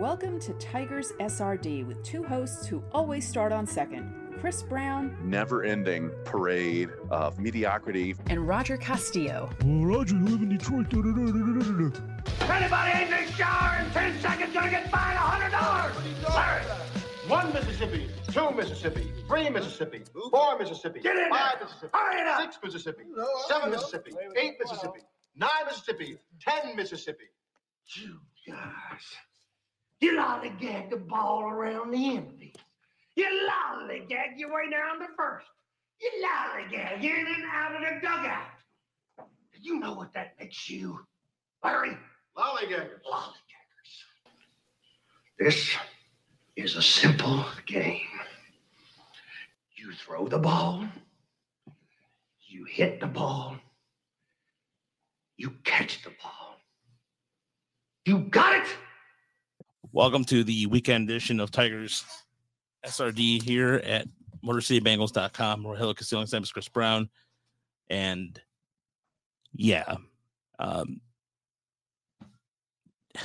Welcome to Tigers SRD with two hosts who always start on second Chris Brown, never ending parade of mediocrity, and Roger Castillo. Oh, Roger, you live in Detroit. Da, da, da, Anybody in the shower in 10 seconds gonna get fined $100. Larry. One Mississippi, two Mississippi, three Mississippi, four Mississippi, Get in five there. Mississippi, Hurry it up. six Mississippi, seven Mississippi, eight Mississippi, nine Mississippi, ten Mississippi. You guys, you lollygag the ball around the empty. You lollygag your way down to first. You lollygag in and out of the dugout. You know what that makes you, Larry? Lollygaggers. Lollygaggers. This is a simple game. You throw the ball, you hit the ball, you catch the ball. You got it? Welcome to the weekend edition of Tigers SRD here at MotorCityBengals.com. We're Rogelio Castillo and Chris Brown. And yeah, um,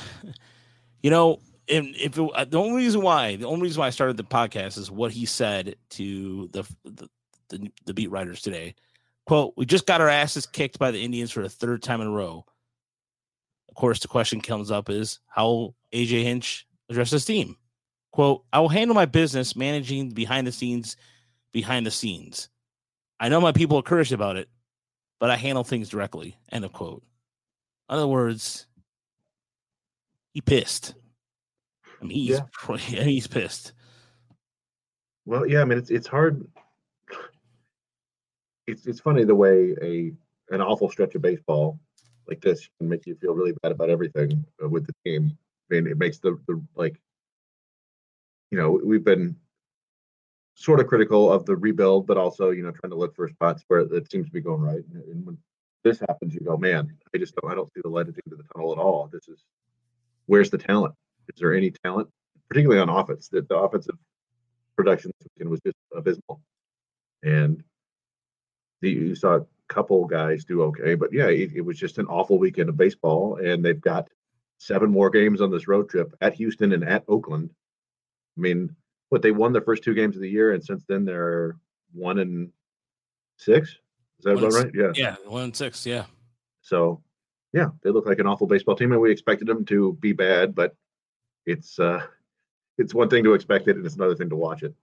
you know, and if it, uh, the only reason why the only reason why I started the podcast is what he said to the the, the, the beat writers today. Quote: We just got our asses kicked by the Indians for the third time in a row. Of course, the question comes up is how AJ Hinch address his team. Quote: I will handle my business managing behind the scenes, behind the scenes. I know my people are curious about it, but I handle things directly. End of quote. In other words, he pissed. I mean, he's yeah. he's pissed. Well, yeah, I mean, it's it's hard. It's it's funny the way a an awful stretch of baseball like this can make you feel really bad about everything uh, with the team. I mean, it makes the the like, you know, we've been sort of critical of the rebuild, but also you know trying to look for spots where it seems to be going right. And when this happens, you go, man, I just don't I don't see the light at the end of the tunnel at all. This is where's the talent? Is there any talent, particularly on offense? That the offensive production was just abysmal, and the, you saw a couple guys do okay, but yeah, it, it was just an awful weekend of baseball, and they've got seven more games on this road trip at Houston and at Oakland. I mean, what they won their first two games of the year, and since then they're one and six. Is that about right? Yeah. Yeah, one and six. Yeah. So, yeah, they look like an awful baseball team, and we expected them to be bad, but it's uh it's one thing to expect it and it's another thing to watch it.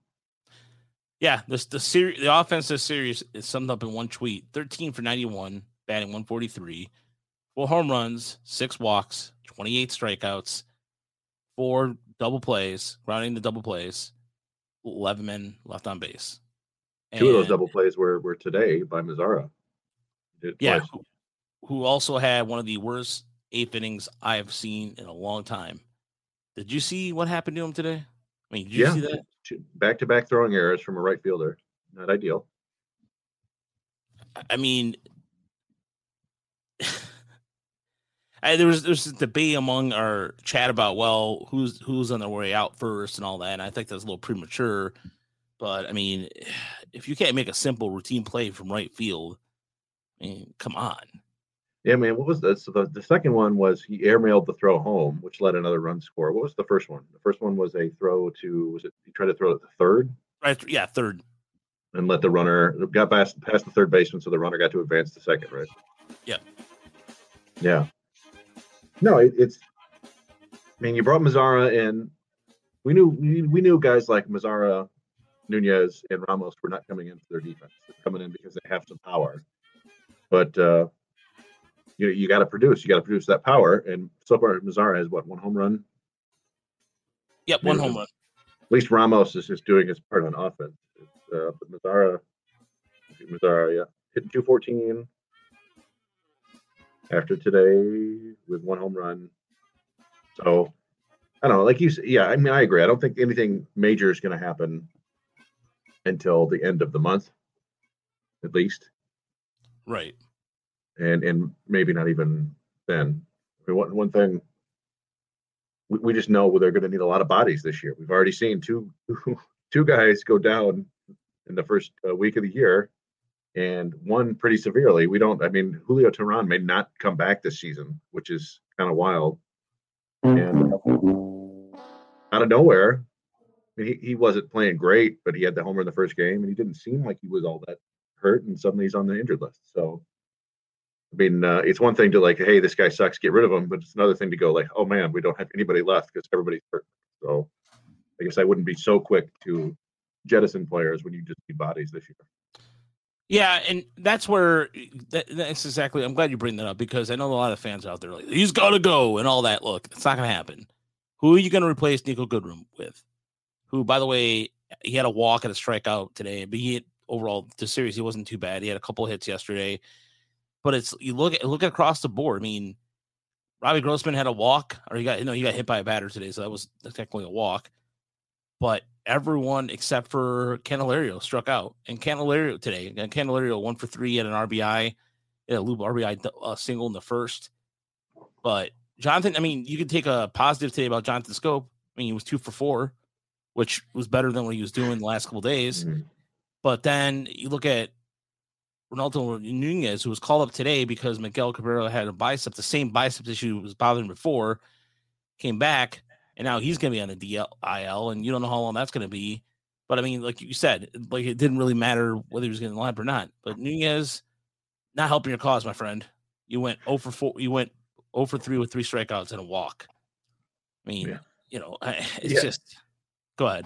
Yeah, this the series the offensive series is summed up in one tweet. 13 for 91, batting 143, four home runs, six walks, 28 strikeouts, four double plays, rounding the double plays, 11 men left on base. And, Two of those double plays were were today by Mazara. Yeah, who, who also had one of the worst eighth innings I've seen in a long time. Did you see what happened to him today? I mean, did you yeah. see that? Back to back throwing errors from a right fielder. Not ideal. I mean, I, there was there's a debate among our chat about well, who's who's on their way out first and all that. And I think that's a little premature. But I mean, if you can't make a simple routine play from right field, I mean, come on. Yeah, man. What was the, so the the second one was he airmailed the throw home, which led another run score. What was the first one? The first one was a throw to was it he tried to throw it the third? Right, yeah, third. And let the runner got past past the third baseman, so the runner got to advance to second, right? Yeah. Yeah. No, it, it's. I mean, you brought Mazara in. We knew we, we knew guys like Mazara, Nunez, and Ramos were not coming in for their defense. They're coming in because they have some power. But uh, you you got to produce. You got to produce that power. And so far, Mazara has what one home run. Yep, one home run. At least Ramos is just doing his part on offense. It's, uh, but Mazara, Mazara, yeah, hitting two fourteen after today with one home run. So I don't know. Like you, said, yeah. I mean, I agree. I don't think anything major is going to happen until the end of the month, at least. Right and and maybe not even then. I mean, one one thing we, we just know they're going to need a lot of bodies this year. We've already seen two two guys go down in the first uh, week of the year, and one pretty severely. We don't. I mean, Julio Teheran may not come back this season, which is kind of wild. And out of nowhere. I mean, he, he wasn't playing great, but he had the homer in the first game, and he didn't seem like he was all that hurt. And suddenly he's on the injured list. So, I mean, uh, it's one thing to like, hey, this guy sucks, get rid of him, but it's another thing to go like, oh man, we don't have anybody left because everybody's hurt. So, I guess I wouldn't be so quick to jettison players when you just need bodies this year. Yeah, and that's where that, that's exactly. I'm glad you bring that up because I know a lot of fans out there like he's got to go and all that. Look, it's not going to happen. Who are you going to replace Niko Goodrum with? Who, by the way, he had a walk and a strikeout today, but he overall the series he wasn't too bad. He had a couple hits yesterday, but it's you look at look across the board. I mean, Robbie Grossman had a walk, or he got you know he got hit by a batter today, so that was technically a walk. But everyone except for Candelario struck out, and Candelario today, and Candelario one for three at an RBI, a loop RBI uh, single in the first. But Jonathan, I mean, you could take a positive today about Jonathan Schoop. I mean, he was two for four, which was better than what he was doing the last couple days. Mm-hmm. But then you look at Ronaldo Nunez, who was called up today because Miguel Cabrera had a bicep, the same bicep issue was bothering before, came back and now he's going to be on the DL and you don't know how long that's going to be. But I mean, like you said, like it didn't really matter whether he was getting the lineup or not. But Nunez, not helping your cause, my friend. You went 0 for 4. You went 0 for 3 with three strikeouts and a walk. I mean, yeah. you know, it's yeah. just go ahead.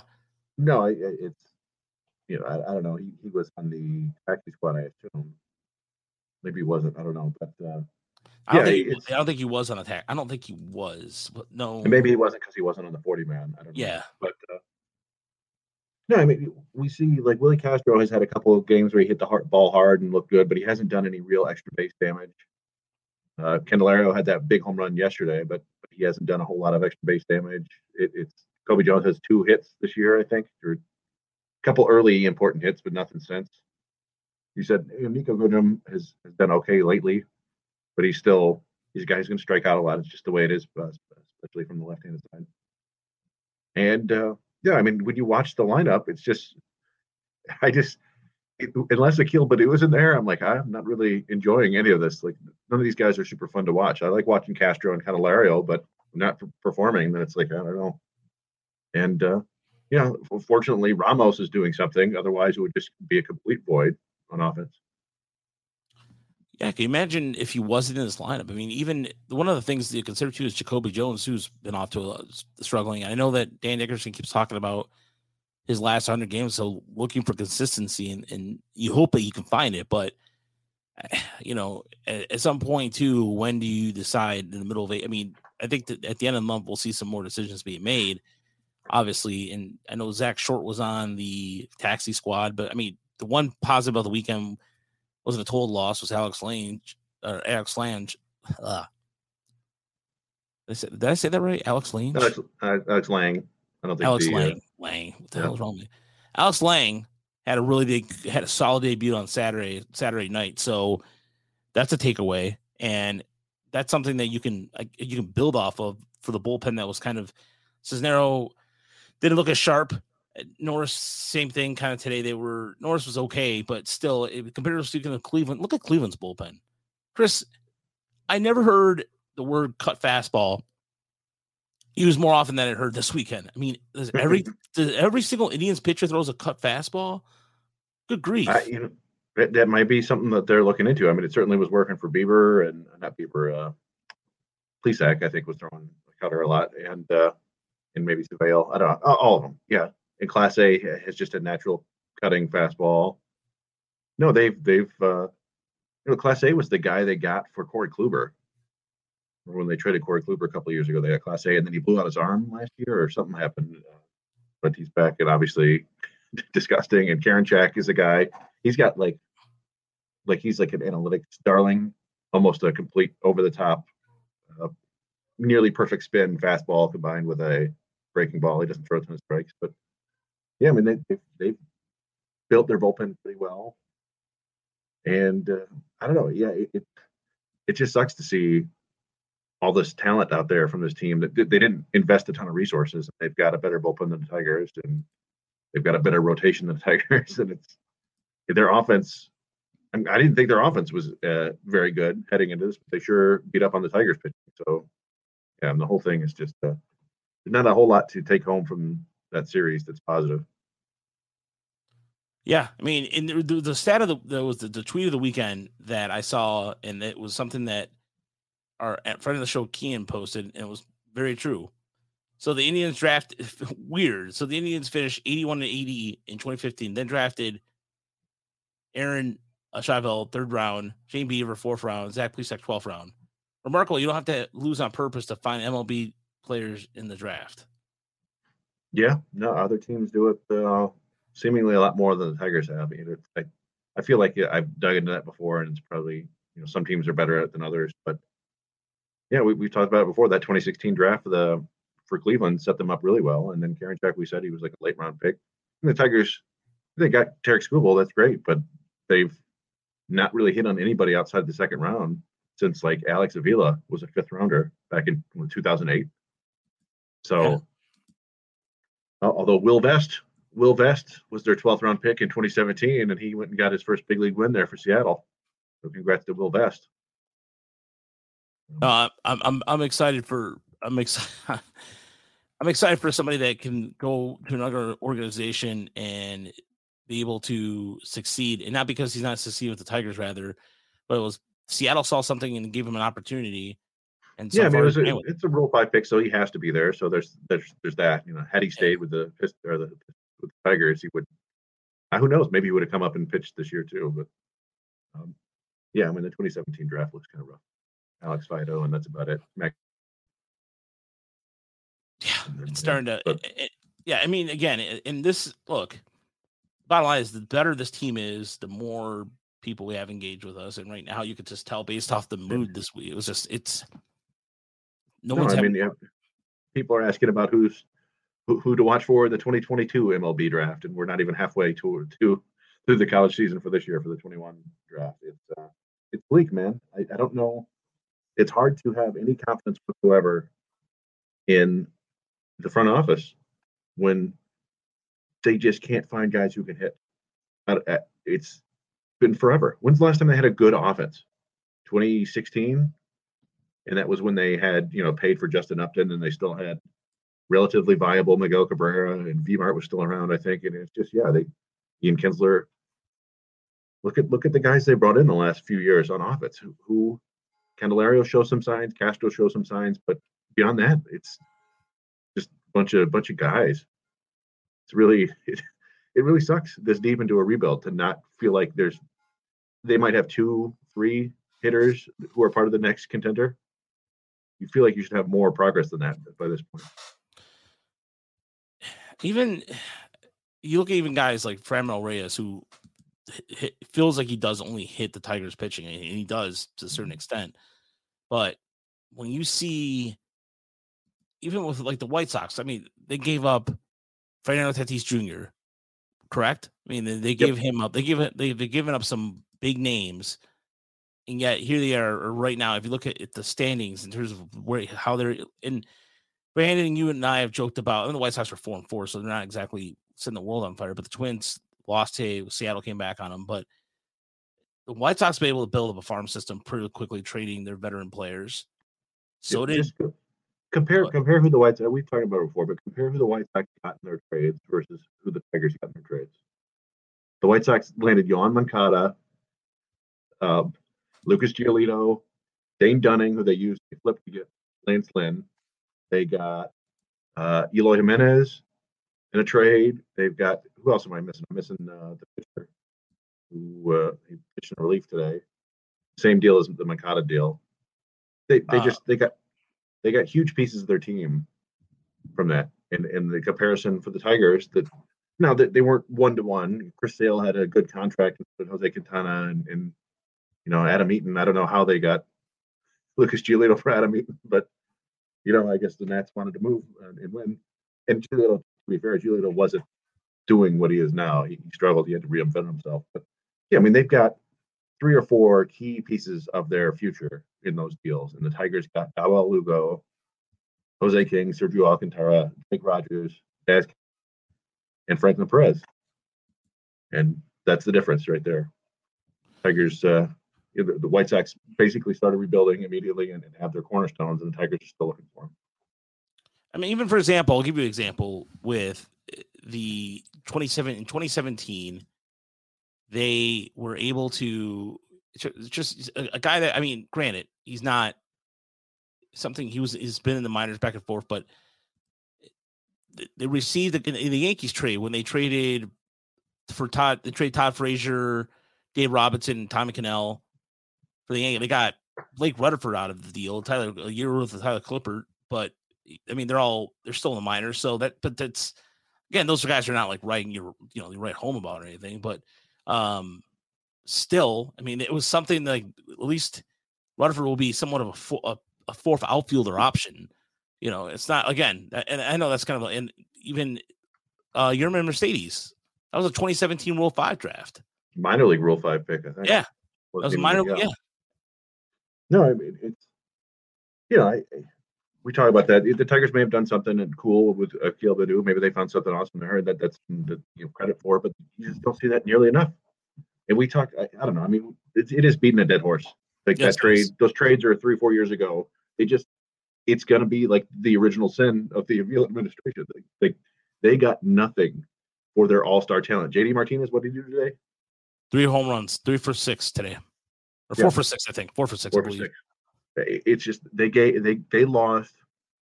No, it's you know, I, I, don't know. He, he was on the taxi squad, I assume. Maybe he wasn't. I don't know, but uh, I don't, think, he, I don't think he was on attack. I don't think he was. But no, maybe he wasn't because he wasn't on the forty man. I don't know. Yeah, but uh, no, I mean we see like Willi Castro has had a couple of games where he hit the hard, ball hard and looked good, but he hasn't done any real extra base damage. Uh, Candelario had that big home run yesterday, but, but he hasn't done a whole lot of extra base damage. It, it's Kobe Jones has two hits this year, I think, or a couple early important hits, but nothing since. You said Niko Goodrum has, has done okay lately but he's still he's a guy who's going to strike out a lot. It's just the way it is, especially from the left-handed side. And uh, yeah, I mean, when you watch the lineup, it's just I just it, unless Akil Baddoo is in there, I'm like I'm not really enjoying any of this. Like none of these guys are super fun to watch. I like watching Castro and Candelario, but not performing. Then it's like I don't know. And uh, yeah, fortunately Ramos is doing something. Otherwise, it would just be a complete void on offense. Yeah, can you imagine if he wasn't in this lineup? I mean, even one of the things to consider too is Jacoby Jones, who's been off to a, struggling. I know that Dan Dickerson keeps talking about his last hundred games, so looking for consistency, and, and you hope that you can find it. But you know, at, at, some point too, when do you decide in the middle of it? I mean, I think that at the end of the month we'll see some more decisions being made. Obviously, and I know Zach Short was on the taxi squad, but I mean, the one positive of the weekend wasn't a total loss was Alex Lange or Alex Lange. Uh, did I, say, did I say that right? Alex Lange? Alex, uh, Alex Lang. I don't think Alex the, Lang. Uh, Lang. What the yeah. hell is wrong with me? Alex Lang had a really big, had a solid debut on Saturday, Saturday night. So that's a takeaway, and that's something that you can you can build off of for the bullpen that was kind of Cisnero didn't look as sharp Norris, same thing kind of today. They were Norris was okay, but still, it, compared to speaking of Cleveland, look at Cleveland's bullpen. Chris, I never heard the word cut fastball used more often than I heard this weekend. I mean, does every does every single Indians pitcher throws a cut fastball? Good grief! I, you know, that, that, might be something that they're looking into. I mean, it certainly was working for Bieber and not Bieber. Uh, Plesac, I think, was throwing a cutter a lot, and uh, and maybe Civale. I don't know, all of them. Yeah, and Clase A has just a natural cutting fastball. No, they've they've uh, you know Clase was the guy they got for Corey Kluber. Remember When they traded Corey Kluber a couple years ago, they got Clase, and then he blew out his arm last year, or something happened. Uh, but he's back, and obviously disgusting. And Karinchak is a guy. He's got like, like he's like an analytics darling, almost a complete over the top, uh, nearly perfect spin fastball combined with a breaking ball. He doesn't throw a ton of strikes, but yeah, I mean they they've, they've built their bullpen pretty well, and uh, I don't know. Yeah, it, it, it just sucks to see all this talent out there from this team that they didn't invest a ton of resources. They've got a better bullpen than the Tigers, and they've got a better rotation than the Tigers, and it's their offense. I, mean, I didn't think their offense was uh, very good heading into this, but they sure beat up on the Tigers pitching. So, yeah, and the whole thing is just uh, not a whole lot to take home from that series that's positive. Yeah, I mean, in the, the, the stat of the there was the, the tweet of the weekend that I saw, and it was something that our friend of the show Kian posted, and it was very true. So the Indians draft weird. So the Indians finished 81 to 80 in 2015, then drafted Aaron Chavez, third round, Shane Bieber, fourth round, Zach Plesac, 12th round. Remarkable. You don't have to lose on purpose to find MLB players in the draft. Yeah, no, other teams do it uh, seemingly a lot more than the Tigers have. I, I, feel like I've dug into that before, and it's probably you know some teams are better at it than others, but yeah, we we talked about it before. That 2016 draft for the for Cleveland set them up really well, and then Karinchak, we said he was like a late round pick. And the Tigers, they got Tarik Skubal, that's great, but they've not really hit on anybody outside the second round since like Alex Avila was a fifth rounder back in 2008. So, yeah. Although Will Vest, Will Vest was their 12th round pick in 2017, and he went and got his first big league win there for Seattle. So, congrats to Will Vest. Uh, I'm I'm I'm excited for I'm excited. I'm excited for somebody that can go to another organization and be able to succeed, and not because he's not succeeding with the Tigers, rather, but it was Seattle saw something and gave him an opportunity. And so yeah, I mean, it was a, it's a Rule Five pick, so he has to be there. So there's there's there's that. You know, had he stayed with the or the with the Tigers, he would. Uh, who knows? Maybe he would have come up and pitched this year too. But um, yeah, I mean, the 2017 draft looks kind of rough. Alex Faedo, and that's about it. Mac- yeah, it's starting to. But, it, it, yeah, I mean, again, in this look, bottom line is the better this team is, the more people we have engaged with us. And right now, you could just tell based off the mood this week. It was just it's no, no one's. I mean, yeah, people are asking about who's who, who to watch for in the 2022 MLB draft, and we're not even halfway to to through the college season for this year for the 21 draft. It's uh, it's bleak, man. I, I don't know. It's hard to have any confidence whatsoever in the front office when they just can't find guys who can hit. It's been forever. When's the last time they had a good offense? 2016, and that was when they had you know paid for Justin Upton, and they still had relatively viable Miguel Cabrera, and Vmart was still around, I think. And it's just yeah, they Ian Kinsler. Look at look at the guys they brought in the last few years on offense. Who, who Candelario shows some signs, Castro shows some signs, but beyond that, it's just a bunch of bunch of guys. It's really it, it really sucks this deep into a rebuild to not feel like there's they might have two, three hitters who are part of the next contender. You feel like you should have more progress than that by this point. Even you look at even guys like Franmil Reyes, who hit, feels like he does only hit the Tigers pitching, and he does to a certain mm-hmm. extent. But when you see, even with like the White Sox, I mean, they gave up Fernando Tatis Jr correct? I mean, they, they gave yep. him up. They give it. They they've given up some big names, and yet here they are right now. If you look at, the standings in terms of where how they're in, Brandon, you and I have joked about. I mean, the White Sox are four and four, so they're not exactly setting the world on fire. But the Twins lost to Seattle, came back on them. But the White Sox been able to build up a farm system pretty quickly, trading their veteran players. So did compare what? compare who the White Sox we've talked about it before, but compare who the White Sox got in their trades versus who the Tigers got in their trades. The White Sox landed Yoan Moncada, uh, Lucas Giolito, Dane Dunning, who they used to flip to get Lance Lynn. They got uh, Eloy Jimenez in a trade. They've got who else am I missing? I'm missing uh, the pitcher who uh, he pitched in relief today. Same deal as the Moncada deal. They they uh, just they got they got huge pieces of their team from that. And in the comparison for the Tigers, that now that they weren't one to one. Chris Sale had a good contract with Jose Quintana and, and you know Adam Eaton. I don't know how they got Lucas Giolito for Adam Eaton, but you know I guess the Nats wanted to move and, and win. And Giolito, to be fair, Giolito wasn't doing what he is now. He, he struggled. He had to reinvent himself. But yeah, I mean they've got three or four key pieces of their future in those deals. And the Tigers got Dawel Lugo, Jose King, Sergio Alcantara, Jake Rogers, and Franklin Perez. And that's the difference right there. Tigers, uh, the White Sox basically started rebuilding immediately and, and have their cornerstones, and the Tigers are still looking for them. I mean, even for example, I'll give you an example with uh, the 27 in 2017, they were able to just a, a guy that I mean, granted, he's not something he was he's been in the minors back and forth, but they received the, in the Yankees trade when they traded for Todd, they traded Todd Frazier, Dave Robertson, Tommy Kahnle for the Yankees. They got Blake Rutherford out of the deal, Tyler a year with Tyler Clippard, but I mean they're all they're still in the minors, so that but that's again those guys are not like writing your you know you write home about or anything, but um still I mean it was something like at least Rutherford will be somewhat of a, fo- a, a fourth outfielder option. You know, it's not again, and I know that's kind of and even uh Yermin Mercedes. That was a 2017 Rule Five draft. Minor league Rule Five pick. I think. Yeah, that was minor. Yeah, No, I mean it's you know, I, we talk about that. The Tigers may have done something and cool with Akil Baddoo. Maybe they found something awesome there that that's the you know, credit for, but you just don't see that nearly enough. And we talk, I, I don't know. I mean, it, it is beating a dead horse. Like Yes, that trade, those trades are three, four years ago. They just, it's going to be like the original sin of the Avila administration. They, they, they got nothing for their all star talent. JD Martinez, what did he do today? three home runs, three for six today, or four Yeah. for six, I think. Four for six, four I for believe. six. It's just they gave they they lost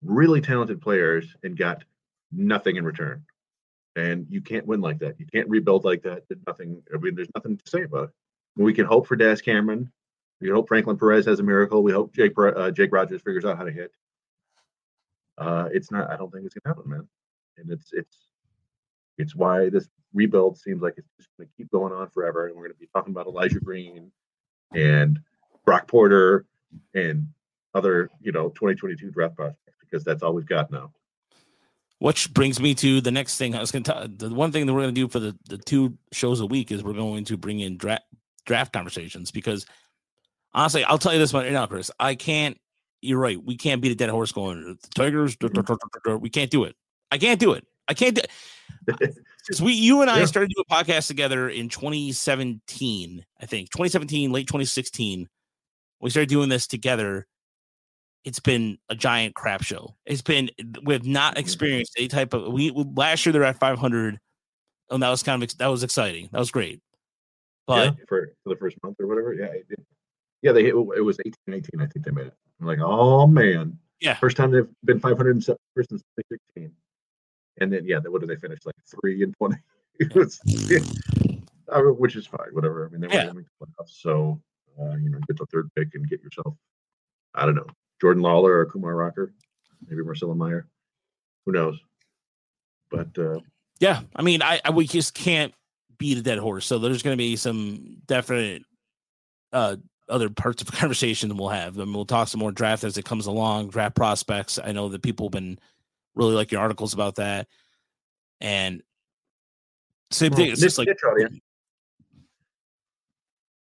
really talented players and got nothing in return. And you can't win like that. You can't rebuild like that. There's nothing. I mean, there's nothing to say about it. We can hope for Daz Cameron. We hope Franklin Perez has a miracle. We hope Jake uh, Jake Rogers figures out how to hit. Uh, it's not. I don't think it's gonna happen, man. And it's it's it's why this rebuild seems like it's just gonna keep going on forever. And we're gonna be talking about Elijah Green and Brock Porter and other, you know, 2022 draft prospects because that's all we've got now. Which brings me to the next thing I was going to. The one thing that we're going to do for the, the two shows a week is we're going to bring in draft draft conversations because honestly, I'll tell you this one right now, Chris. I can't. You're right. We can't beat a dead horse going the Tigers. duh." We can't do it. I can't do it. I can't do. Because we, you and I Yeah. started doing a podcast together in 2017, I think 2017, late 2016. We started doing this together. It's been a giant crap show. It's been we have not mm-hmm. experienced any type of we last year they're at 500, and that was kind of that was exciting. That was great. But yeah, for, for the first month or whatever. Yeah, it. Yeah, they hit, it was 18 18, I think they made it. I'm like, oh man. Yeah. First time they've been 507 since 2016. And then, yeah, what did they finish? Like three and 20. Was, yeah, I mean, which is fine, whatever. I mean, they were Yeah. to playoffs. So, uh, you know, get the third pick and get yourself, I don't know, Jordan Lawlar or Kumar Rocker, maybe Marcelo Mayer. Who knows? But uh, yeah, I mean, I, I we just can't beat a dead horse. So there's going to be some definite uh other parts of the conversation we'll have. and we'll talk some more draft as it comes along, draft prospects. I know that people have been really like your articles about that. And same thing. It's just like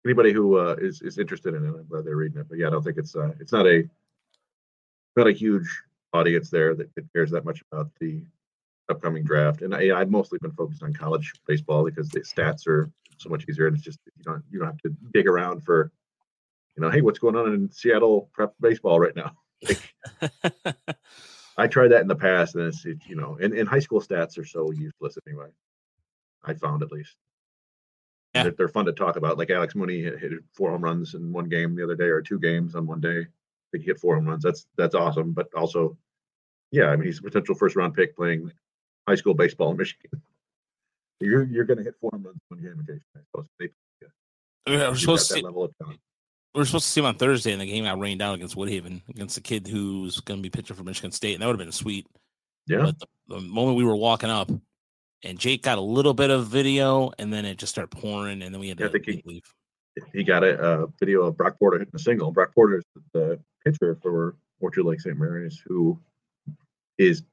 anybody who uh, is is interested in it, I'm glad they're reading it. But yeah, I don't think it's uh, it's not a not a huge audience there that, that cares that much about the upcoming draft. And I, I've mostly been focused on college baseball because the stats are so much easier, and it's just you don't you don't have to dig around for you know, hey, what's going on in Seattle prep baseball right now? Like, I tried that in the past, and it's it, you know, and, and high school stats are so useless anyway. I found at least. Yeah. They're, they're fun to talk about. Like Alex Mooney hit, hit four home runs in one game the other day, or two games on one day. I think he hit four home runs. That's that's awesome. But also, yeah, I mean, he's a potential first round pick playing high school baseball in Michigan. You're you're going to hit four home runs in one game case. I suppose. They, we're you've got supposed to see, level of talent. We were supposed to see him on Thursday, and the game got rained out against Woodhaven against the kid who's going to be pitching for Michigan State, and that would have been sweet. Yeah. But the, the moment we were walking up, and Jake got a little bit of video, and then it just started pouring, and then we had Yeah, I to think he- leave. he got a, a video of Brock Porter hitting a single. Brock Porter is the pitcher for Orchard Lake St. Mary's, who is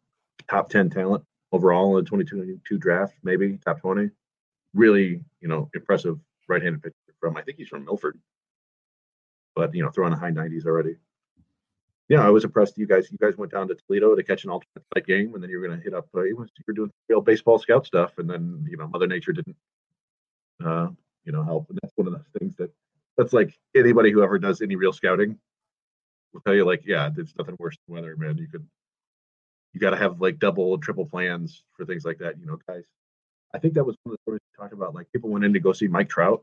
top 10 talent overall in the 2022 draft, maybe top 20. Really, you know, impressive right handed pitcher from, I think he's from Milford, but, you know, throwing the high 90s already. Yeah, I was impressed. You guys, you guys went down to Toledo to catch an alternate site game, and then you were going to hit up. Uh, you were doing real baseball scout stuff, and then you know Mother Nature didn't, uh, you know, help. And that's one of those things that that's like anybody who ever does any real scouting will tell you like yeah there's nothing worse than weather man you could you got to have like double triple plans for things like that. You know, guys. I think that was one of the stories we talked about. Like people went in to go see Mike Trout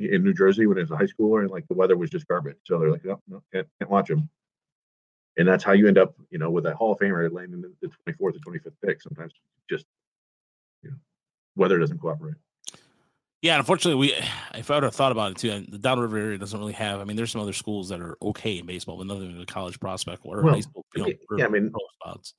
in New Jersey when he was a high schooler, and like the weather was just garbage. So they're like, no, no, can't, can't watch him. And that's how you end up, you know, with that Hall of Famer landing the 24th or 25th pick. Sometimes just, you know, weather doesn't cooperate. Yeah, unfortunately, we if I would have thought about it too, the downriver area doesn't really have. I mean, there's some other schools that are okay in baseball, but nothing in a college prospect or Well, high school. You know, yeah, yeah, I mean, spots.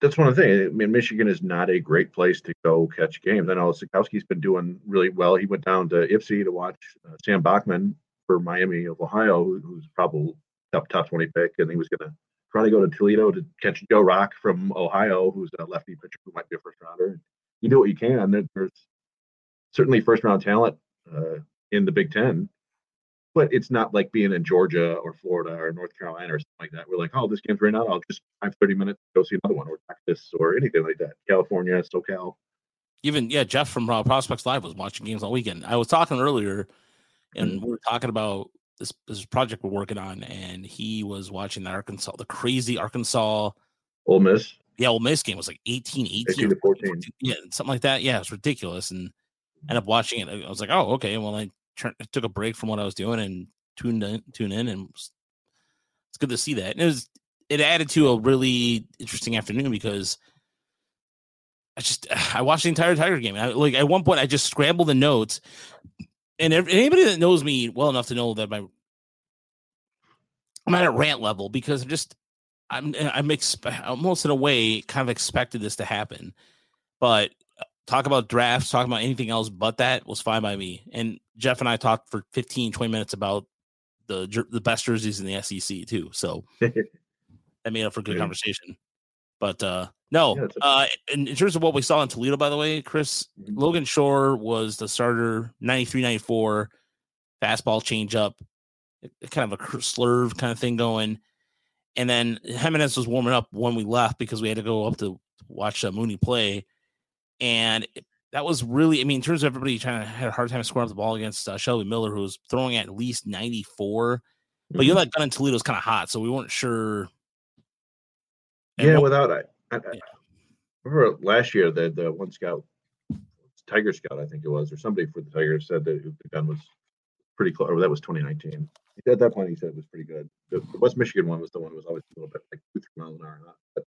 That's one of the things. I mean, Michigan is not a great place to go catch games. I know Sikowski's been doing really well. He went down to Ipsy to watch uh, Sam Bachman for Miami of Ohio, who, who's probably top top twenty pick, and he was going to probably go to Toledo to catch Joe Rock from Ohio, who's a lefty pitcher who might be a first rounder. You do what you can. There, there's certainly first round talent uh, in the Big Ten. But it's not like being in Georgia or Florida or North Carolina or something like that. We're like, oh, this game's right now. I'll just have 30 minutes to go see another one or Texas or anything like that. California, SoCal. Even yeah, Jeff from uh, Prospects Live was watching games all weekend. I was talking earlier, and we were talking about this this project we're working on, and he was watching the Arkansas, the crazy Arkansas. Ole Miss. Yeah, Ole Miss game was like 18, 18, 18 to 14. Yeah, something like that. Yeah, it's ridiculous. And ended up watching it. I was like, oh, okay. Well, I I took a break from what I was doing and tuned in, tuned in, and it's good to see that. And it was it added to a really interesting afternoon because I just I watched the entire Tiger game. I, like at one point, I just scrambled the notes, and anybody that knows me well enough to know that my I'm at a rant level because I'm just I'm I'm expe- almost in a way kind of expected this to happen, but talk about drafts, talk about anything else but that was fine by me. And Jeff and I talked for 15, 20 minutes about the the best jerseys in the SEC too. So that made up for a good Yeah. conversation. But uh no, Yeah, a- uh in, in terms of what we saw in Toledo, by the way, Chris Mhm. Logan Shore was the starter 93 94 fastball changeup, kind of a slurve kind of thing going. And then Jimenez was warming up when we left because we had to go up to watch uh, Mooney play. And that was really, I mean, in terms of everybody trying to had a hard time scoring up the ball against uh, Shelby Miller, who was throwing at least 94. But you know that gun in Toledo is kind of hot, so we weren't sure. And yeah, what- without I, I, I remember last year the the one scout, Tiger Scout, I think it was, or somebody for the Tigers said that the gun was pretty close. Or that was 2019. At that point, he said it was pretty good. The, the West Michigan one was the one that was always a little bit like two, three miles an hour. But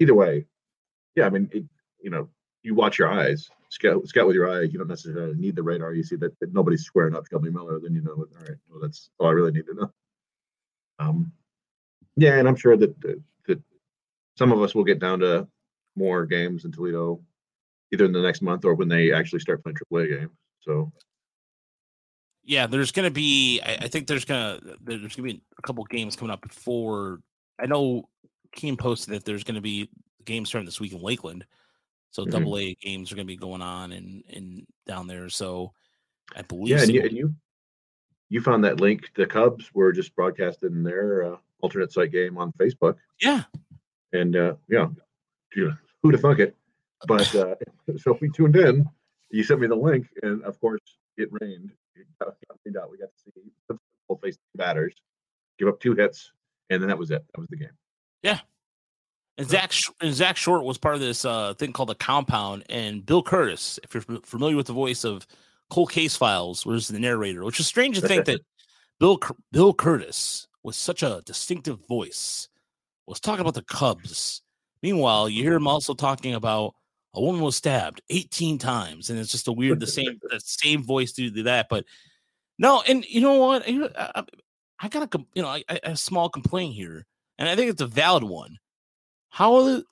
either way, yeah, I mean, it, you know, you watch your eyes, scout, scout with your eyes. You don't necessarily need the radar. You see that, that nobody's squaring up Shelby Miller, then you know, all right, well, that's all I really need to know. Um, yeah, and I'm sure that that, that some of us will get down to more games in Toledo, either in the next month or when they actually start playing AAA games. So yeah, there's gonna be. I, think there's gonna there's gonna be a couple games coming up before. I know Keen posted that there's gonna be games starting this week in Lakeland, so Mhm. double A games are gonna be going on and and down there. So I believe. yeah, and you, and you you found that link. The Cubs were just broadcasting their uh, alternate site game on Facebook, yeah, and uh, yeah, who to thunk it? But uh, so we tuned in. You sent me the link, and of course, it rained. It got, got rained out. We got to see the full face batters give up two hits, and then that was it. That was the game. And Zach and Zach Short was part of this uh, thing called the Compound, and Bill Kurtis, if you're familiar with the voice of Cold Case Files, was the narrator. Which is strange to think that Bill Bill Kurtis, with such a distinctive voice, was talking about the Cubs. Meanwhile, you hear him also talking about a woman was stabbed 18 times, and it's just a weird the same the same voice to do that. But no, and you know what? I, I, I got a you know I, I, a small complaint here, and I think it's a valid one. How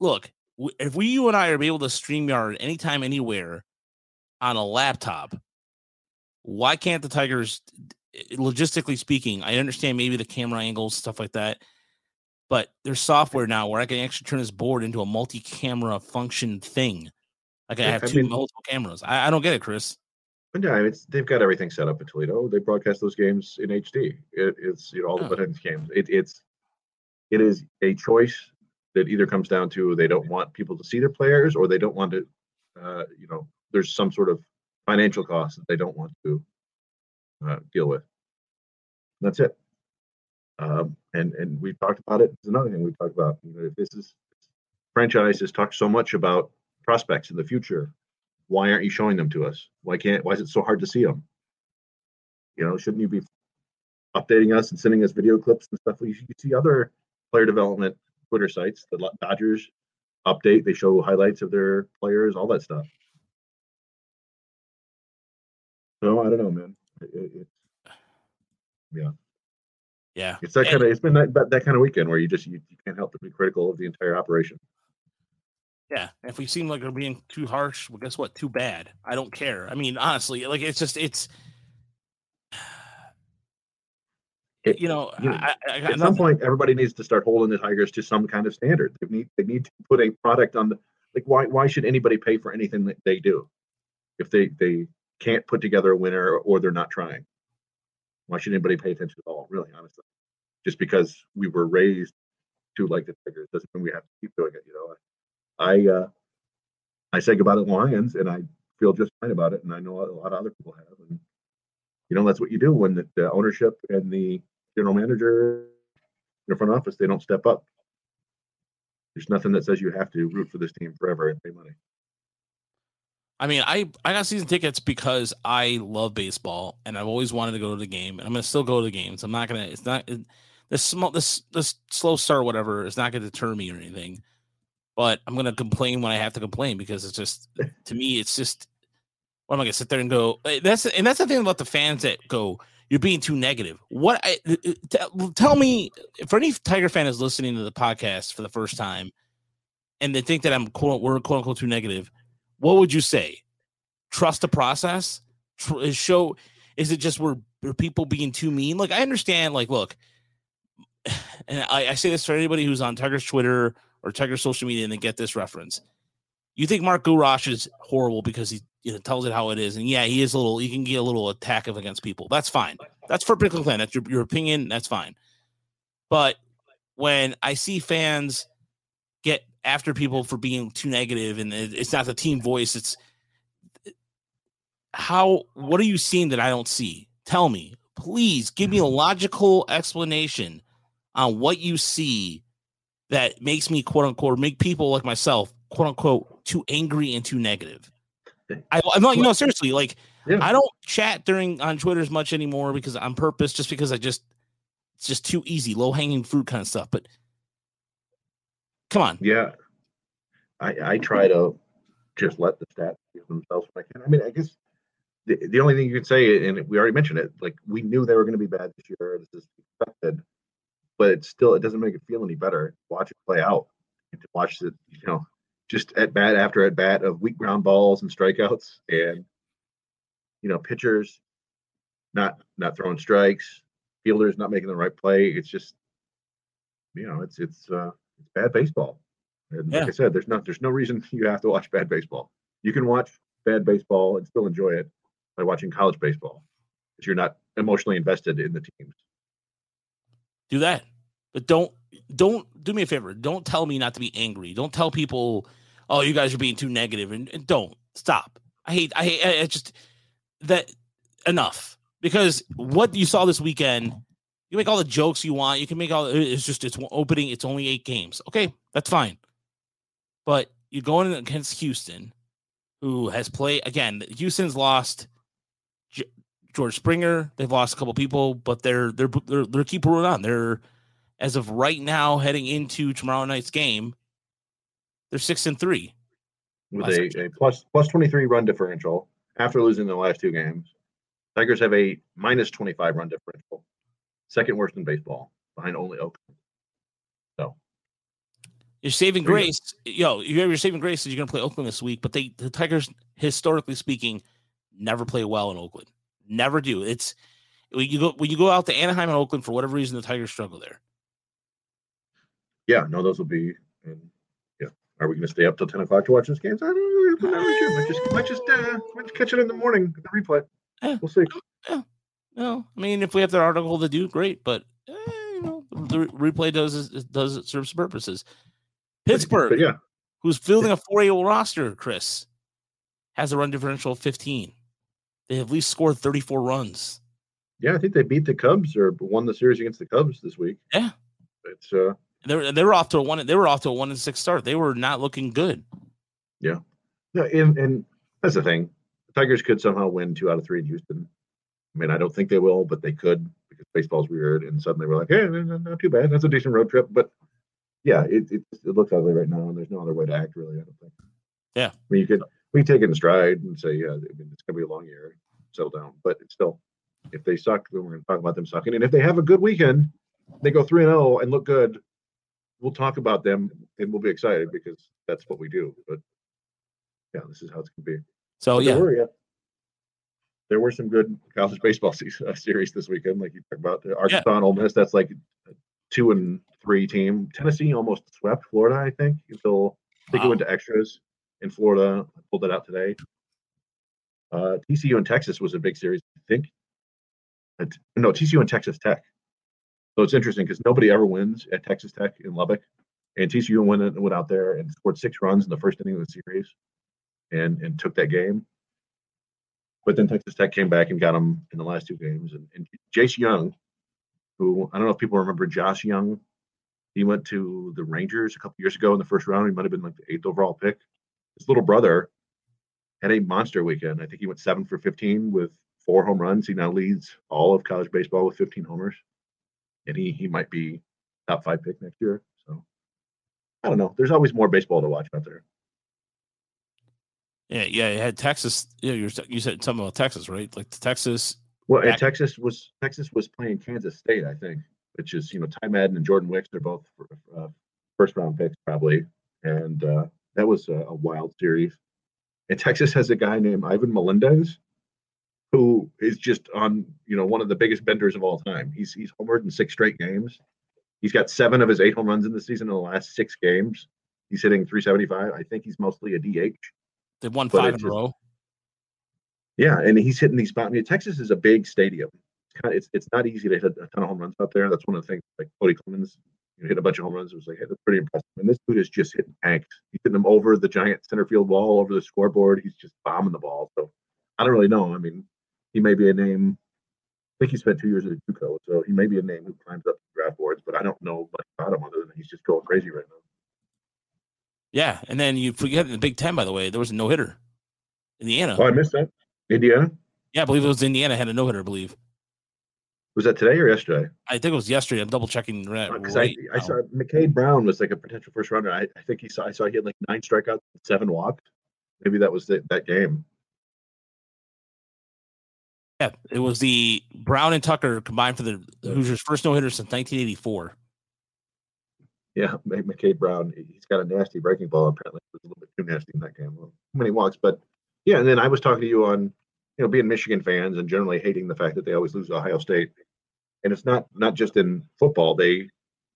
look if we you and I are able to StreamYard anytime, anywhere on a laptop? Why can't the Tigers, logistically speaking, I understand maybe the camera angles, stuff like that, but there's software now where I can actually turn this board into a multi-camera function thing. Like I have I two mean- multiple cameras. I, I don't get it, Chris. But no, it's they've got everything set up in Toledo. They broadcast those games in HD. It, it's you know all the Oh. buttons games. It, it's it is a choice that either comes down to they don't want people to see their players or they don't want to, uh, you know, there's some sort of financial cost that they don't want to uh, deal with. That's it. Um, and and we've talked about it. It's another thing we've talked about. You know, if this is franchise has talked so much about prospects in the future. Why aren't you showing them to us? Why can't? Why is it so hard to see them? You know, shouldn't you be updating us and sending us video clips and stuff? You see other player development Twitter sites. The Dodgers update; they show highlights of their players, all that stuff. So I don't know, man. It, it, it's yeah. Yeah, it's that kind of it's been that, that, that kind of weekend where you just you, you can't help but be critical of the entire operation. Yeah, if we seem like we're being too harsh, well, guess what? Too bad. I don't care. I mean, honestly, like it's just it's. It- you know, you know, I, I, I got At some point, everybody needs to start holding the Tigers to some kind of standard. They need they need to put a product on the like. Why why should anybody pay for anything that they do if they they can't put together a winner or they're not trying? Why should anybody pay attention at all? Really, honestly, just because we were raised to like the Tigers doesn't mean we have to keep doing it. You know, I uh, I say goodbye to the Lions, and I feel just fine about it, and I know a lot of other people have, and you know that's what you do when the, the ownership and the general manager in the front office they don't step up. There's nothing that says you have to root for this team forever and pay money. I mean, I I got season tickets because I love baseball and I've always wanted to go to the game, and I'm gonna still go to the games. I'm not gonna. It's not it, this small this this slow start, or whatever, is not gonna deter me or anything. But I'm gonna complain when I have to complain because it's just to me, it's just. What am I gonna sit there and go? eh, That's and that's the thing about the fans that go. You're being too negative. What? I, eh, eh, tell- tell me, for any Tiger fan is listening to the podcast for the first time, and they think that I'm quote we're quote unquote too negative what would you say? Trust the process? Tr- show is it just we're, we're people being too mean? Like I understand, like look, and I, I say this for anybody who's on Tiger's Twitter or Tiger's social media and they get this reference. You think Mark Gurash is horrible because he you know tells it how it is, and yeah, he is a little. You can get a little attack of against people. That's fine. That's for Pickle Clan. That's your, your opinion. That's fine. But when I see fans get after people for being too negative and it's not the team voice it's how what are you seeing that i don't see tell me please give me a mm-hmm. logical explanation on what you see that makes me quote unquote make people like myself quote unquote too angry and too negative I, i'm not you know seriously like Yeah. i don't chat during on twitter as much anymore because on purpose just because i just it's just too easy low hanging fruit kind of stuff but come on Yeah, I I try to just let the stats give themselves when I can. I mean, I guess the, the only thing you could say, and we already mentioned it, like we knew they were going to be bad this year. This is expected, but it's still it doesn't make it feel any better. Watch it play out and to watch it, you know, just at bat after at bat of weak ground balls and strikeouts, and you know, pitchers not not throwing strikes, fielders not making the right play. It's just, you know, it's it's uh it's bad baseball. And Yeah. like I said, there's not there's no reason you have to watch bad baseball. You can watch bad baseball and still enjoy it by watching college baseball because you're not emotionally invested in the teams. do that but don't don't do me a favor don't tell me not to be angry don't tell people oh you guys are being too negative and, and don't stop i hate i hate I, I just that enough because what you saw this weekend you make all the jokes you want you can make all it's just it's opening it's only eight games okay that's fine but you're going against houston who has played again houston's lost J- George Springer. They've lost a couple people, but they're they're they're they're keep rolling on. They're as of right now heading into tomorrow night's game. They're six and three. with a, a plus plus 23 run differential after losing the last two games. Tigers have a minus 25 run differential, second worst in baseball, behind only Oakland. So You're saving you grace. Yo, you have your saving grace is you're gonna play Oakland this week, but they the Tigers, historically speaking, never play well in Oakland. Never do. It's when you go when you go out to Anaheim and Oakland for whatever reason the Tigers struggle there. yeah, no, those will be. And are we going to stay up till 10 o'clock to watch this game? I don't know. Might just might just, might just, uh, might just catch it in the morning. The replay. Yeah. We'll see. No, I mean if we have that article to do, great. But eh, you know, the re- replay does does it serves purposes. Pittsburgh, But yeah, who's fielding a 4 8 roster, Chris, has a run differential of 15. They have at least scored 34 runs. yeah, I think they beat the Cubs or won the series against the Cubs this week. Yeah. It's uh, They were they were off to a one they were off to a one and six start. They were not looking good. Yeah, and and that's the thing. The Tigers could somehow win two out of three in Houston. I mean, I don't think they will, but they could because baseball's weird. And suddenly we're like, hey, not too bad. That's a decent road trip. But yeah, it, it it looks ugly right now, and there's no other way to act really. I don't think. Yeah, I mean, you could we take it in stride and say, yeah, I mean, it's gonna be a long year, settle down. But it's still, if they suck, then we're gonna talk about them sucking. And if they have a good weekend, they go three and zero and look good. We'll talk about them and we'll be excited because that's what we do. But yeah, this is how it's gonna be. So yeah, there were, yeah. There were some good college baseball se- uh, series this weekend, like you talked about. The Arkansas and Ole Miss, that's like a two and three team. Tennessee almost swept Florida, I think, until I think it Wow. went to extras in Florida. I pulled that out today. Uh, TCU and Texas was a big series, I think. No, TCU and Texas Tech. So it's interesting because nobody ever wins at Texas Tech in Lubbock. And TCU went, went out there and scored six runs in the first inning of the series and, and took that game. But then Texas Tech came back and got them in the last two games. And, and Jace Jung, who I don't know if people remember Josh Jung, he went to the Rangers a couple years ago in the first round. He might have been like the eighth overall pick. His little brother had a monster weekend. I think he went seven for 15 with four home runs. He now leads all of college baseball with 15 homers. And he, he might be top five pick next year. So I don't know. There's always more baseball to watch out there. yeah, yeah. You had Texas. Yeah, you were, you said something about Texas, right? Like the Texas. Well, and Back- Texas was Texas was playing Kansas State, I think, which is you know Ty Madden and Jordan Wicks. They're both uh, first round picks probably, and uh, that was a, a wild series. And Texas has a guy named Ivan Melendez, who is just on you know one of the biggest benders of all time. He's he's homered in six straight games. He's got seven of his eight home runs in the season in the last six games. He's hitting 375. I think he's mostly a DH. They won But five in a row. Yeah, and he's hitting these spots. I mean, Texas is a big stadium. It's kind of it's, it's not easy to hit a ton of home runs out there. That's one of the things. Like Cody Clemens, you know, hit a bunch of home runs. It was like hey, that's pretty impressive. And this dude is just hitting tanks. He's hitting them over the giant center field wall, over the scoreboard. He's just bombing the ball. So I don't really know. I mean, he may be a name. I think he spent two years at JUCO, so he may be a name who climbs up the draft boards. But I don't know much about him other than he's just going crazy right now. Yeah, and then you forget in the Big Ten. By the way, there was a no hitter. Indiana. Oh, I missed that. Indiana Yeah, I believe it was Indiana had a no hitter. I believe. was that today or yesterday? I think it was yesterday. I'm double checking because right I, I saw McCade Brown was like a potential first runner. I, I think he saw I saw he had like nine strikeouts, seven walks. Maybe that was the, that game. Yeah, it was the Brown and Tucker combined for the Hoosiers' first no hitter since 1984. Yeah, Mc- McCade Brown. He's got a nasty breaking ball. Apparently, it was a little bit too nasty in that game. Well, many walks, but yeah. And then I was talking to you on, you know, being Michigan fans and generally hating the fact that they always lose to Ohio State. And it's not not just in football. They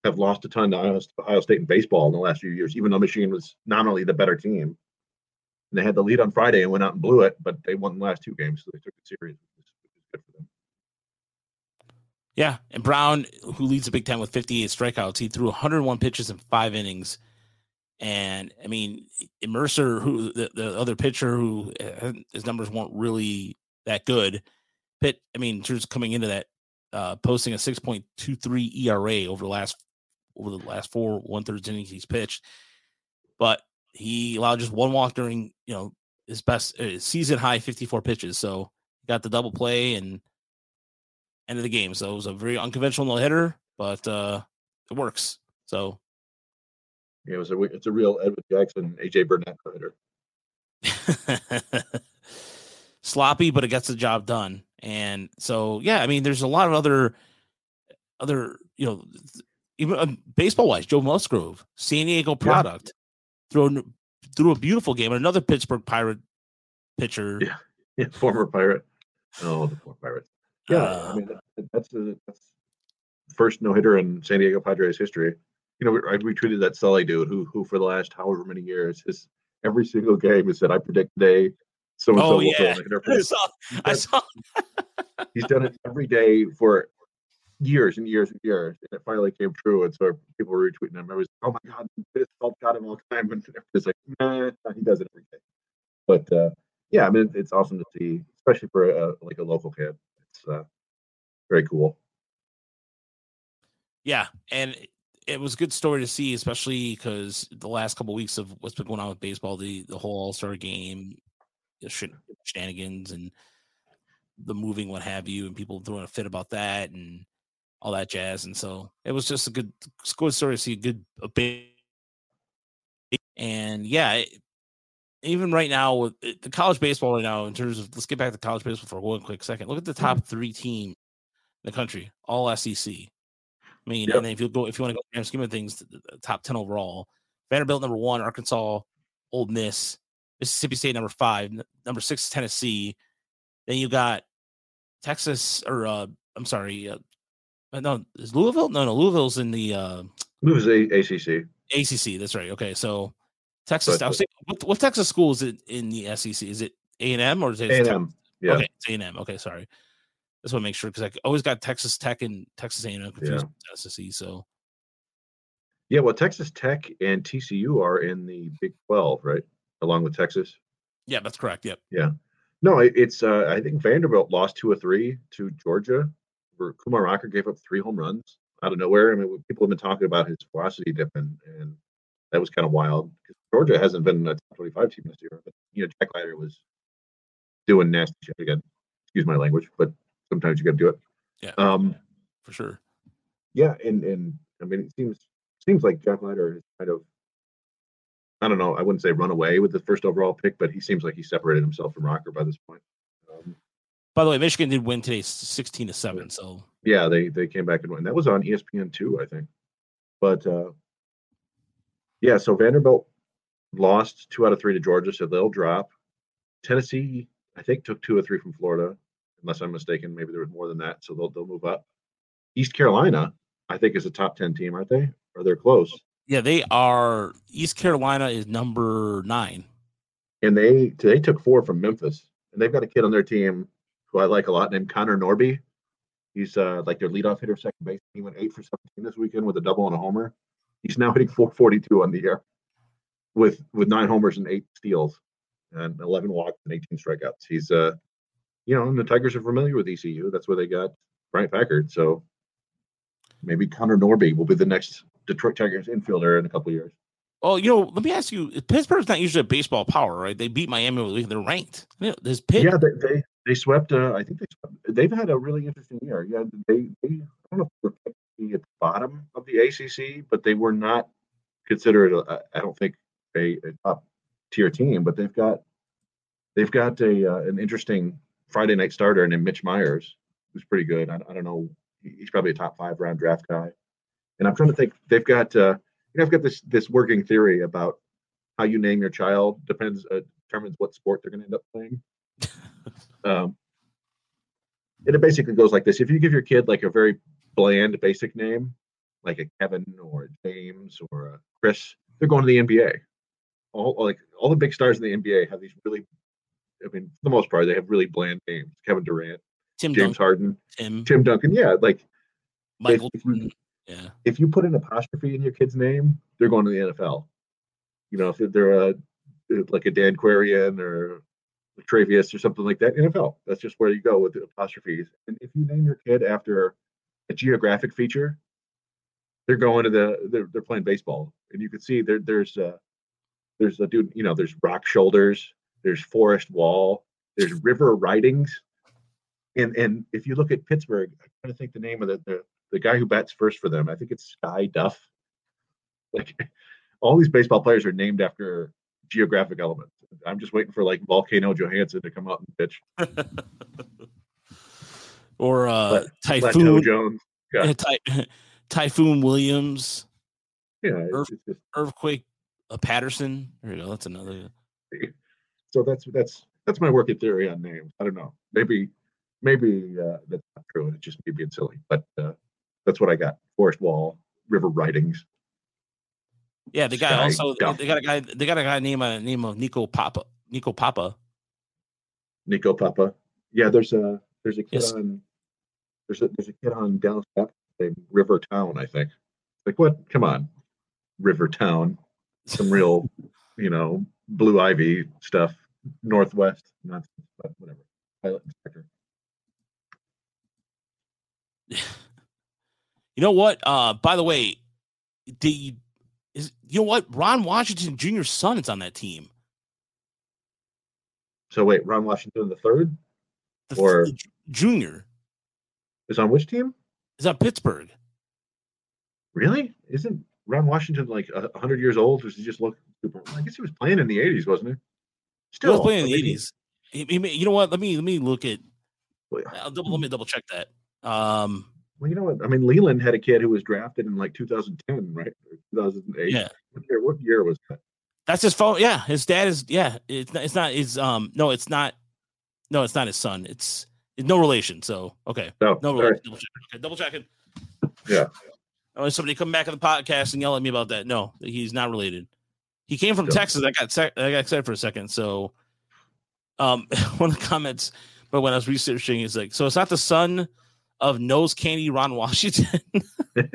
have lost a ton to Ohio State in baseball in the last few years, even though Michigan was nominally the better team. And they had the lead on Friday and went out and blew it, but they won the last two games, so they took it serious, which is, which is good for them. Yeah, and Brown, who leads the Big Ten with 58 strikeouts, he threw 101 pitches in five innings. And I mean, Mercer, who the, the other pitcher, who uh, his numbers weren't really that good, Pitt, I mean, just coming into that, uh, posting a 6.23 ERA over the last over the last four one thirds innings he's pitched, but he allowed just one walk during you know his best uh, season high 54 pitches. So got the double play and end of the game. So it was a very unconventional no hitter, but uh it works. So Yeah, it was a it's a real Edwin Jackson, AJ Burnett hitter. sloppy, but it gets the job done. And so yeah, I mean, there's a lot of other other you know even uh, baseball wise, Joe Musgrove, San Diego product, thrown threw a beautiful game. Another Pittsburgh Pirate pitcher. Yeah. Yeah, former pirate. Oh, the poor pirates. Yeah, Uh, I mean that, that's the that's first no hitter in San Diego Padres history. You know, we, I retweeted that Sully dude who who for the last however many years his every single game has said I predict today so and so Oh, will a yeah. no-hitter for I saw, I saw He's done it every day for years and years and years, and it finally came true. And so people were retweeting him. I was, like, oh my god, this all got him all the time, and it's like, nah, he does it every day. But uh, yeah, I mean, it's awesome to see, especially for a, like a local kid. It's uh, very cool. Yeah, and it was a good story to see, especially because the last couple weeks of what's been going on with baseball, the the whole All Star game, shenanigans, and the moving, what have you, and people throwing a fit about that and all that jazz. And so it was just a good, good story to see a good, a big, and yeah, it, even right now with the college baseball right now, in terms of let's get back to college baseball for one quick second. Look at the top three team in the country, all SEC. I mean, Yep. and then if you go, if you want to go grand scheme of things, top ten overall, Vanderbilt number one, Arkansas, Ole Miss, Mississippi State number five, number six Tennessee. Then you got Texas, or uh, I'm sorry, uh, uh, no, is Louisville? No, no, Louisville's in the uh, A- ACC. ACC. That's right. Okay, so Texas. But- I was thinking, what, what Texas school is it in the SEC? Is it A and M or is it A&M. Yeah. Okay, it's A and M. Okay, sorry. Just want to make sure because I always got Texas Tech and Texas A and M confused with SEC. So Yeah. Well, Texas Tech and TCU are in the Big 12, right? Along with Texas. yeah, that's correct. Yep. Yeah. No, it, it's. Uh, I think Vanderbilt lost two or three to Georgia. Where Kumar Rocker gave up three home runs out of nowhere. I mean, people have been talking about his velocity dip, and, and that was kind of wild. 'cause Georgia hasn't been a top twenty-five team this year, but you know, Jack Leiter was doing nasty shit again. Excuse my language, but sometimes you got to do it. Yeah. Um, for sure. yeah, and and I mean, it seems seems like Jack Leiter is kind of. I don't know. I wouldn't say run away with the first overall pick, but he seems like he separated himself from Rocker by this point. Um, By the way, Michigan did win today, sixteen to seven. So Yeah, they they came back and won. That was on ESPN two, I think. But uh yeah, so Vanderbilt lost two out of three to Georgia, so they'll drop. Tennessee, I think, took two or three from Florida, unless I'm mistaken. Maybe there was more than that, so they'll they'll move up. East Carolina, I think, is a top ten team, aren't they? Or they're close. yeah, they are. East Carolina is number nine. And they they took four from Memphis, and they've got a kid on their team who I like a lot named Connor Norby. He's uh, like their leadoff hitter, second base. He went eight for seventeen this weekend with a double and a homer. He's now hitting 442 on the year, with with nine homers and eight steals, and 11 walks and 18 strikeouts. He's uh, you know, and the Tigers are familiar with ECU. That's where they got Bryant Packard. So maybe Connor Norby will be the next Detroit Tigers infielder in a couple of years. Oh, you know, let me ask you: Pittsburgh's not usually a baseball power, right? They beat Miami. They're ranked. You know, There's Pitt. Yeah, they they, they swept. Uh, I think they swept, they've had a really interesting year. Yeah, they they I don't know if they're at the bottom of the ACC, but they were not considered. I don't think a, a top tier team, but they've got they've got a uh, an interesting Friday night starter named Mitch Myers, who's pretty good. I, I don't know, he's probably a top five round draft guy. And I'm trying to think. They've got uh, you know I've got this this working theory about how you name your child depends uh, determines what sport they're going to end up playing. um, and it basically goes like this: if you give your kid like a very bland, basic name, like a Kevin or a James or a Chris, they're going to the NBA. All like all the big stars in the NBA have these really, I mean, for the most part, they have really bland names. Kevin Durant, Tim James Duncan, Harden, Tim, Tim Duncan. Yeah, like Michael. if you- Yeah. if you put an apostrophe in your kid's name, they're going to the NFL. You know, if they're a like a Dan Quarian or a Travius or something like that, NFL. That's just where you go with the apostrophes. And if you name your kid after a geographic feature, they're going to the they're, they're playing baseball, and you can see there there's uh there's a dude you know there's Rock Shoulders, there's Forrest Wall, there's River Ridings, and and if you look at Pittsburgh, I'm trying to think the name of the the, the guy who bats first for them. I think it's Sky Duff. Like all these baseball players are named after geographic elements. I'm just waiting for like Volcano Johansson to come out and pitch. or uh, Typhoon. Jones. Yeah, Ty- Typhoon Williams, Yeah, Earth- just Earthquake uh, Patterson. There you go. That's another. so that's that's that's my working theory on names. I don't know. Maybe maybe uh, that's not true, and it's just me being silly. But uh, that's what I got. Forrest Wall, River Writings. Yeah, the guy Sky also. Duff. They got a guy. They got a guy named a name of Nico Papa. Nico Papa. Nico Papa. Yeah, there's a there's a kid Yes. on there's a there's a kid on Dallas named River Town, I think. Like what? Come on, River Town. Some real, you know, blue ivy stuff. Northwest nonsense, but whatever. Pilot Inspektor. You know what? Uh, by the way, the is you know what Ron Washington Jr.'s son is on that team. So wait, Ron Washington the third The th- Or- the junior is on which team? is on Pittsburgh. Really? Isn't Ron Washington like a hundred years old? Or does he just look super? I guess he was playing in the eighties, wasn't he? He Still was playing in the mean, he- eighties. You know what? Let me let me look at. I'll double, let me double check that. Um, Well, you know what? I mean, Leyland had a kid who was drafted in like 2010, right? Or 2008. yeah, What year, what year was that? that's his phone. Yeah, his dad is. Yeah, it's not. It's not his. Um, no, it's not. No, it's not his son. It's, it's no relation. So okay, No, no relation. right. Double, check. okay, double checking. Yeah. Unless somebody come back on the podcast and yell at me about that. No, he's not related. He came from Yeah. Texas. I got sec- I got excited for a second. So, um, one of the comments, but when I was researching, is like, so it's not the son of nose candy Ron Washington.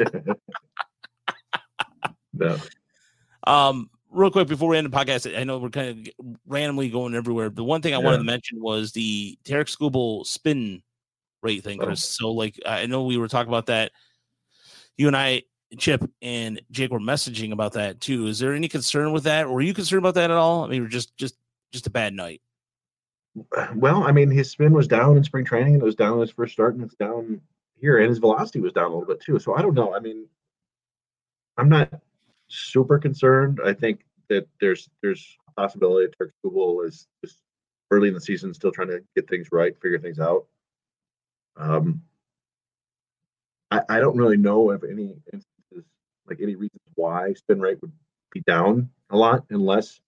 no. Um, real quick before we end the podcast, I know we're kind of randomly going everywhere. The one thing I wanted to mention was the Tarik Skubal spin rate thing, Oh. Chris. So, like, I know we were talking about that. You and I, Chip and Jake, were messaging about that too. Is there any concern with that, Were you concerned about that at all? I mean, just just just a bad night. Well, I mean, his spin was down in spring training, and it was down in his first start, and it's down here, and his velocity was down a little bit too. So I don't know. I mean, I'm not super concerned. I think that there's there's possibility that Tarik Skubal is just early in the season, still trying to get things right, figure things out. Um, I, I don't really know of any instances, like any reasons why spin rate would be down a lot, unless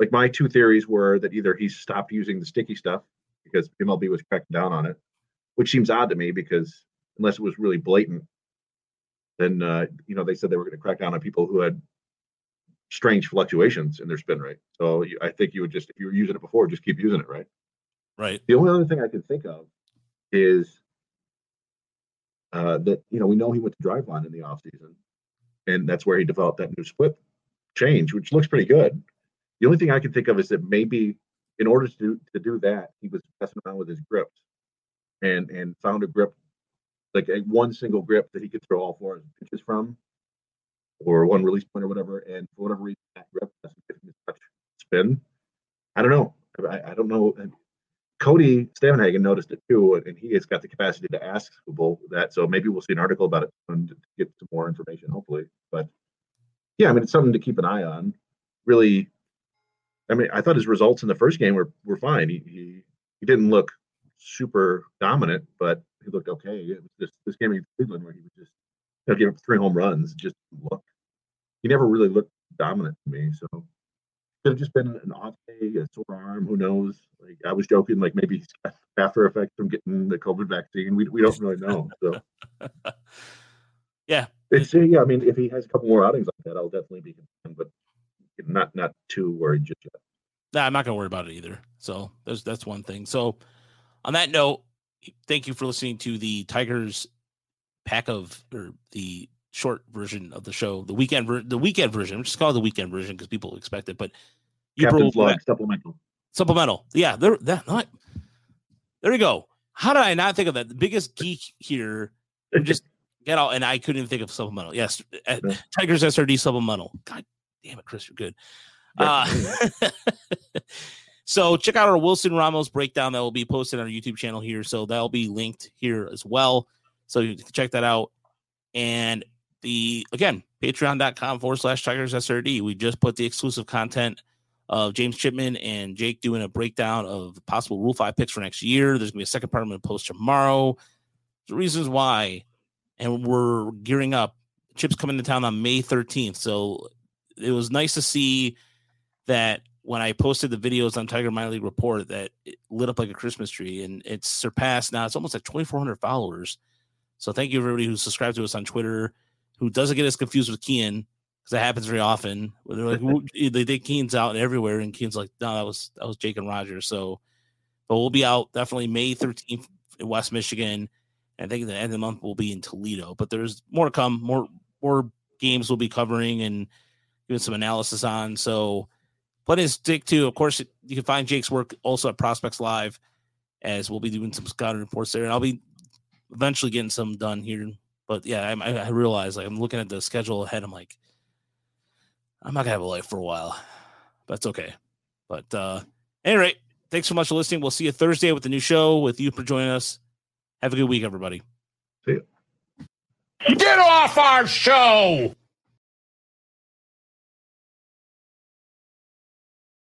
like my two theories were that either he stopped using the sticky stuff because MLB was cracking down on it, which seems odd to me because unless it was really blatant, then uh, you know they said they were going to crack down on people who had strange fluctuations in their spin rate. So you, I think you would just if you were using it before, just keep using it, right? Right. The only other thing I can think of is uh, that you know we know he went to Driveline in the offseason, and that's where he developed that new split change, which looks pretty good. The only thing I can think of is that maybe in order to do, to do that, he was messing around with his grips, and and found a grip like a one single grip that he could throw all four pitches from, or one release point or whatever. And for whatever reason, that grip doesn't give him as much spin. I don't know. I, I don't know. Cody Stavenhagen noticed it too, and he has got the capacity to ask Skubal that. So maybe we'll see an article about it and get some more information, hopefully. But yeah, I mean, it's something to keep an eye on. Really, I mean, I thought his results in the first game were were fine. He he, he didn't look super dominant, but he looked okay. It was this this game against Cleveland where he was just you know gave up three home runs. Just look, he never really looked dominant to me. So could have just been an off day, a sore arm. Who knows? Like I was joking, like maybe he's got after effects from getting the COVID vaccine. We we don't really know. So Yeah. it's yeah. I mean, if he has a couple more outings like that, I'll definitely be concerned, but not not too worried just yet. Nah, I'm not gonna worry about it either. So there's that's one thing. So on that note, thank you for listening to the Tigers pack of or the short version of the show, the weekend ver- the weekend version. I'm just call it the weekend version because people expect it, but you Captain's log supplemental. supplemental. Yeah, there that not, there you go. How did I not think of that? The biggest geek here just get out and I couldn't even think of supplemental. Yes, uh, Yeah. Tigers SRD supplemental. God damn it, Chris, you're good. Uh, so check out our Wilson Ramos breakdown that will be posted on our YouTube channel here. So that'll be linked here as well. So you can check that out. And the again, patreon.com forward slash Tigers SRD. We just put the exclusive content of James Chipman and Jake doing a breakdown of possible Rule 5 picks for next year. There's gonna be a second part I'm gonna post tomorrow. The reasons why. And we're gearing up. Chip's coming to town on May 13th. So it was nice to see that when I posted the videos on Tiger Minor League Report that it lit up like a Christmas tree and it's surpassed now. It's almost like 2,400 followers. So thank you everybody who subscribed to us on Twitter, who doesn't get us confused with Kean because that happens very often. Where they're like, they think Kean's out everywhere, and Kean's like, no, that was that was Jake and Roger. So, but we'll be out definitely May 13th in West Michigan. And I think at the end of the month will be in Toledo. But there's more to come. More more games we'll be covering and doing some analysis on. So plenty to stick to. Of course, you can find Jake's work also at Prospects Live, as we'll be doing some scouting reports there, and I'll be eventually getting some done here. But yeah, I, I realize like I'm looking at the schedule ahead. I'm like, I'm not gonna have a life for a while. That's okay. But uh anyway, thanks so much for listening. We'll see you Thursday with the new show with you for joining us. Have a good week, everybody. See you. Get off our show!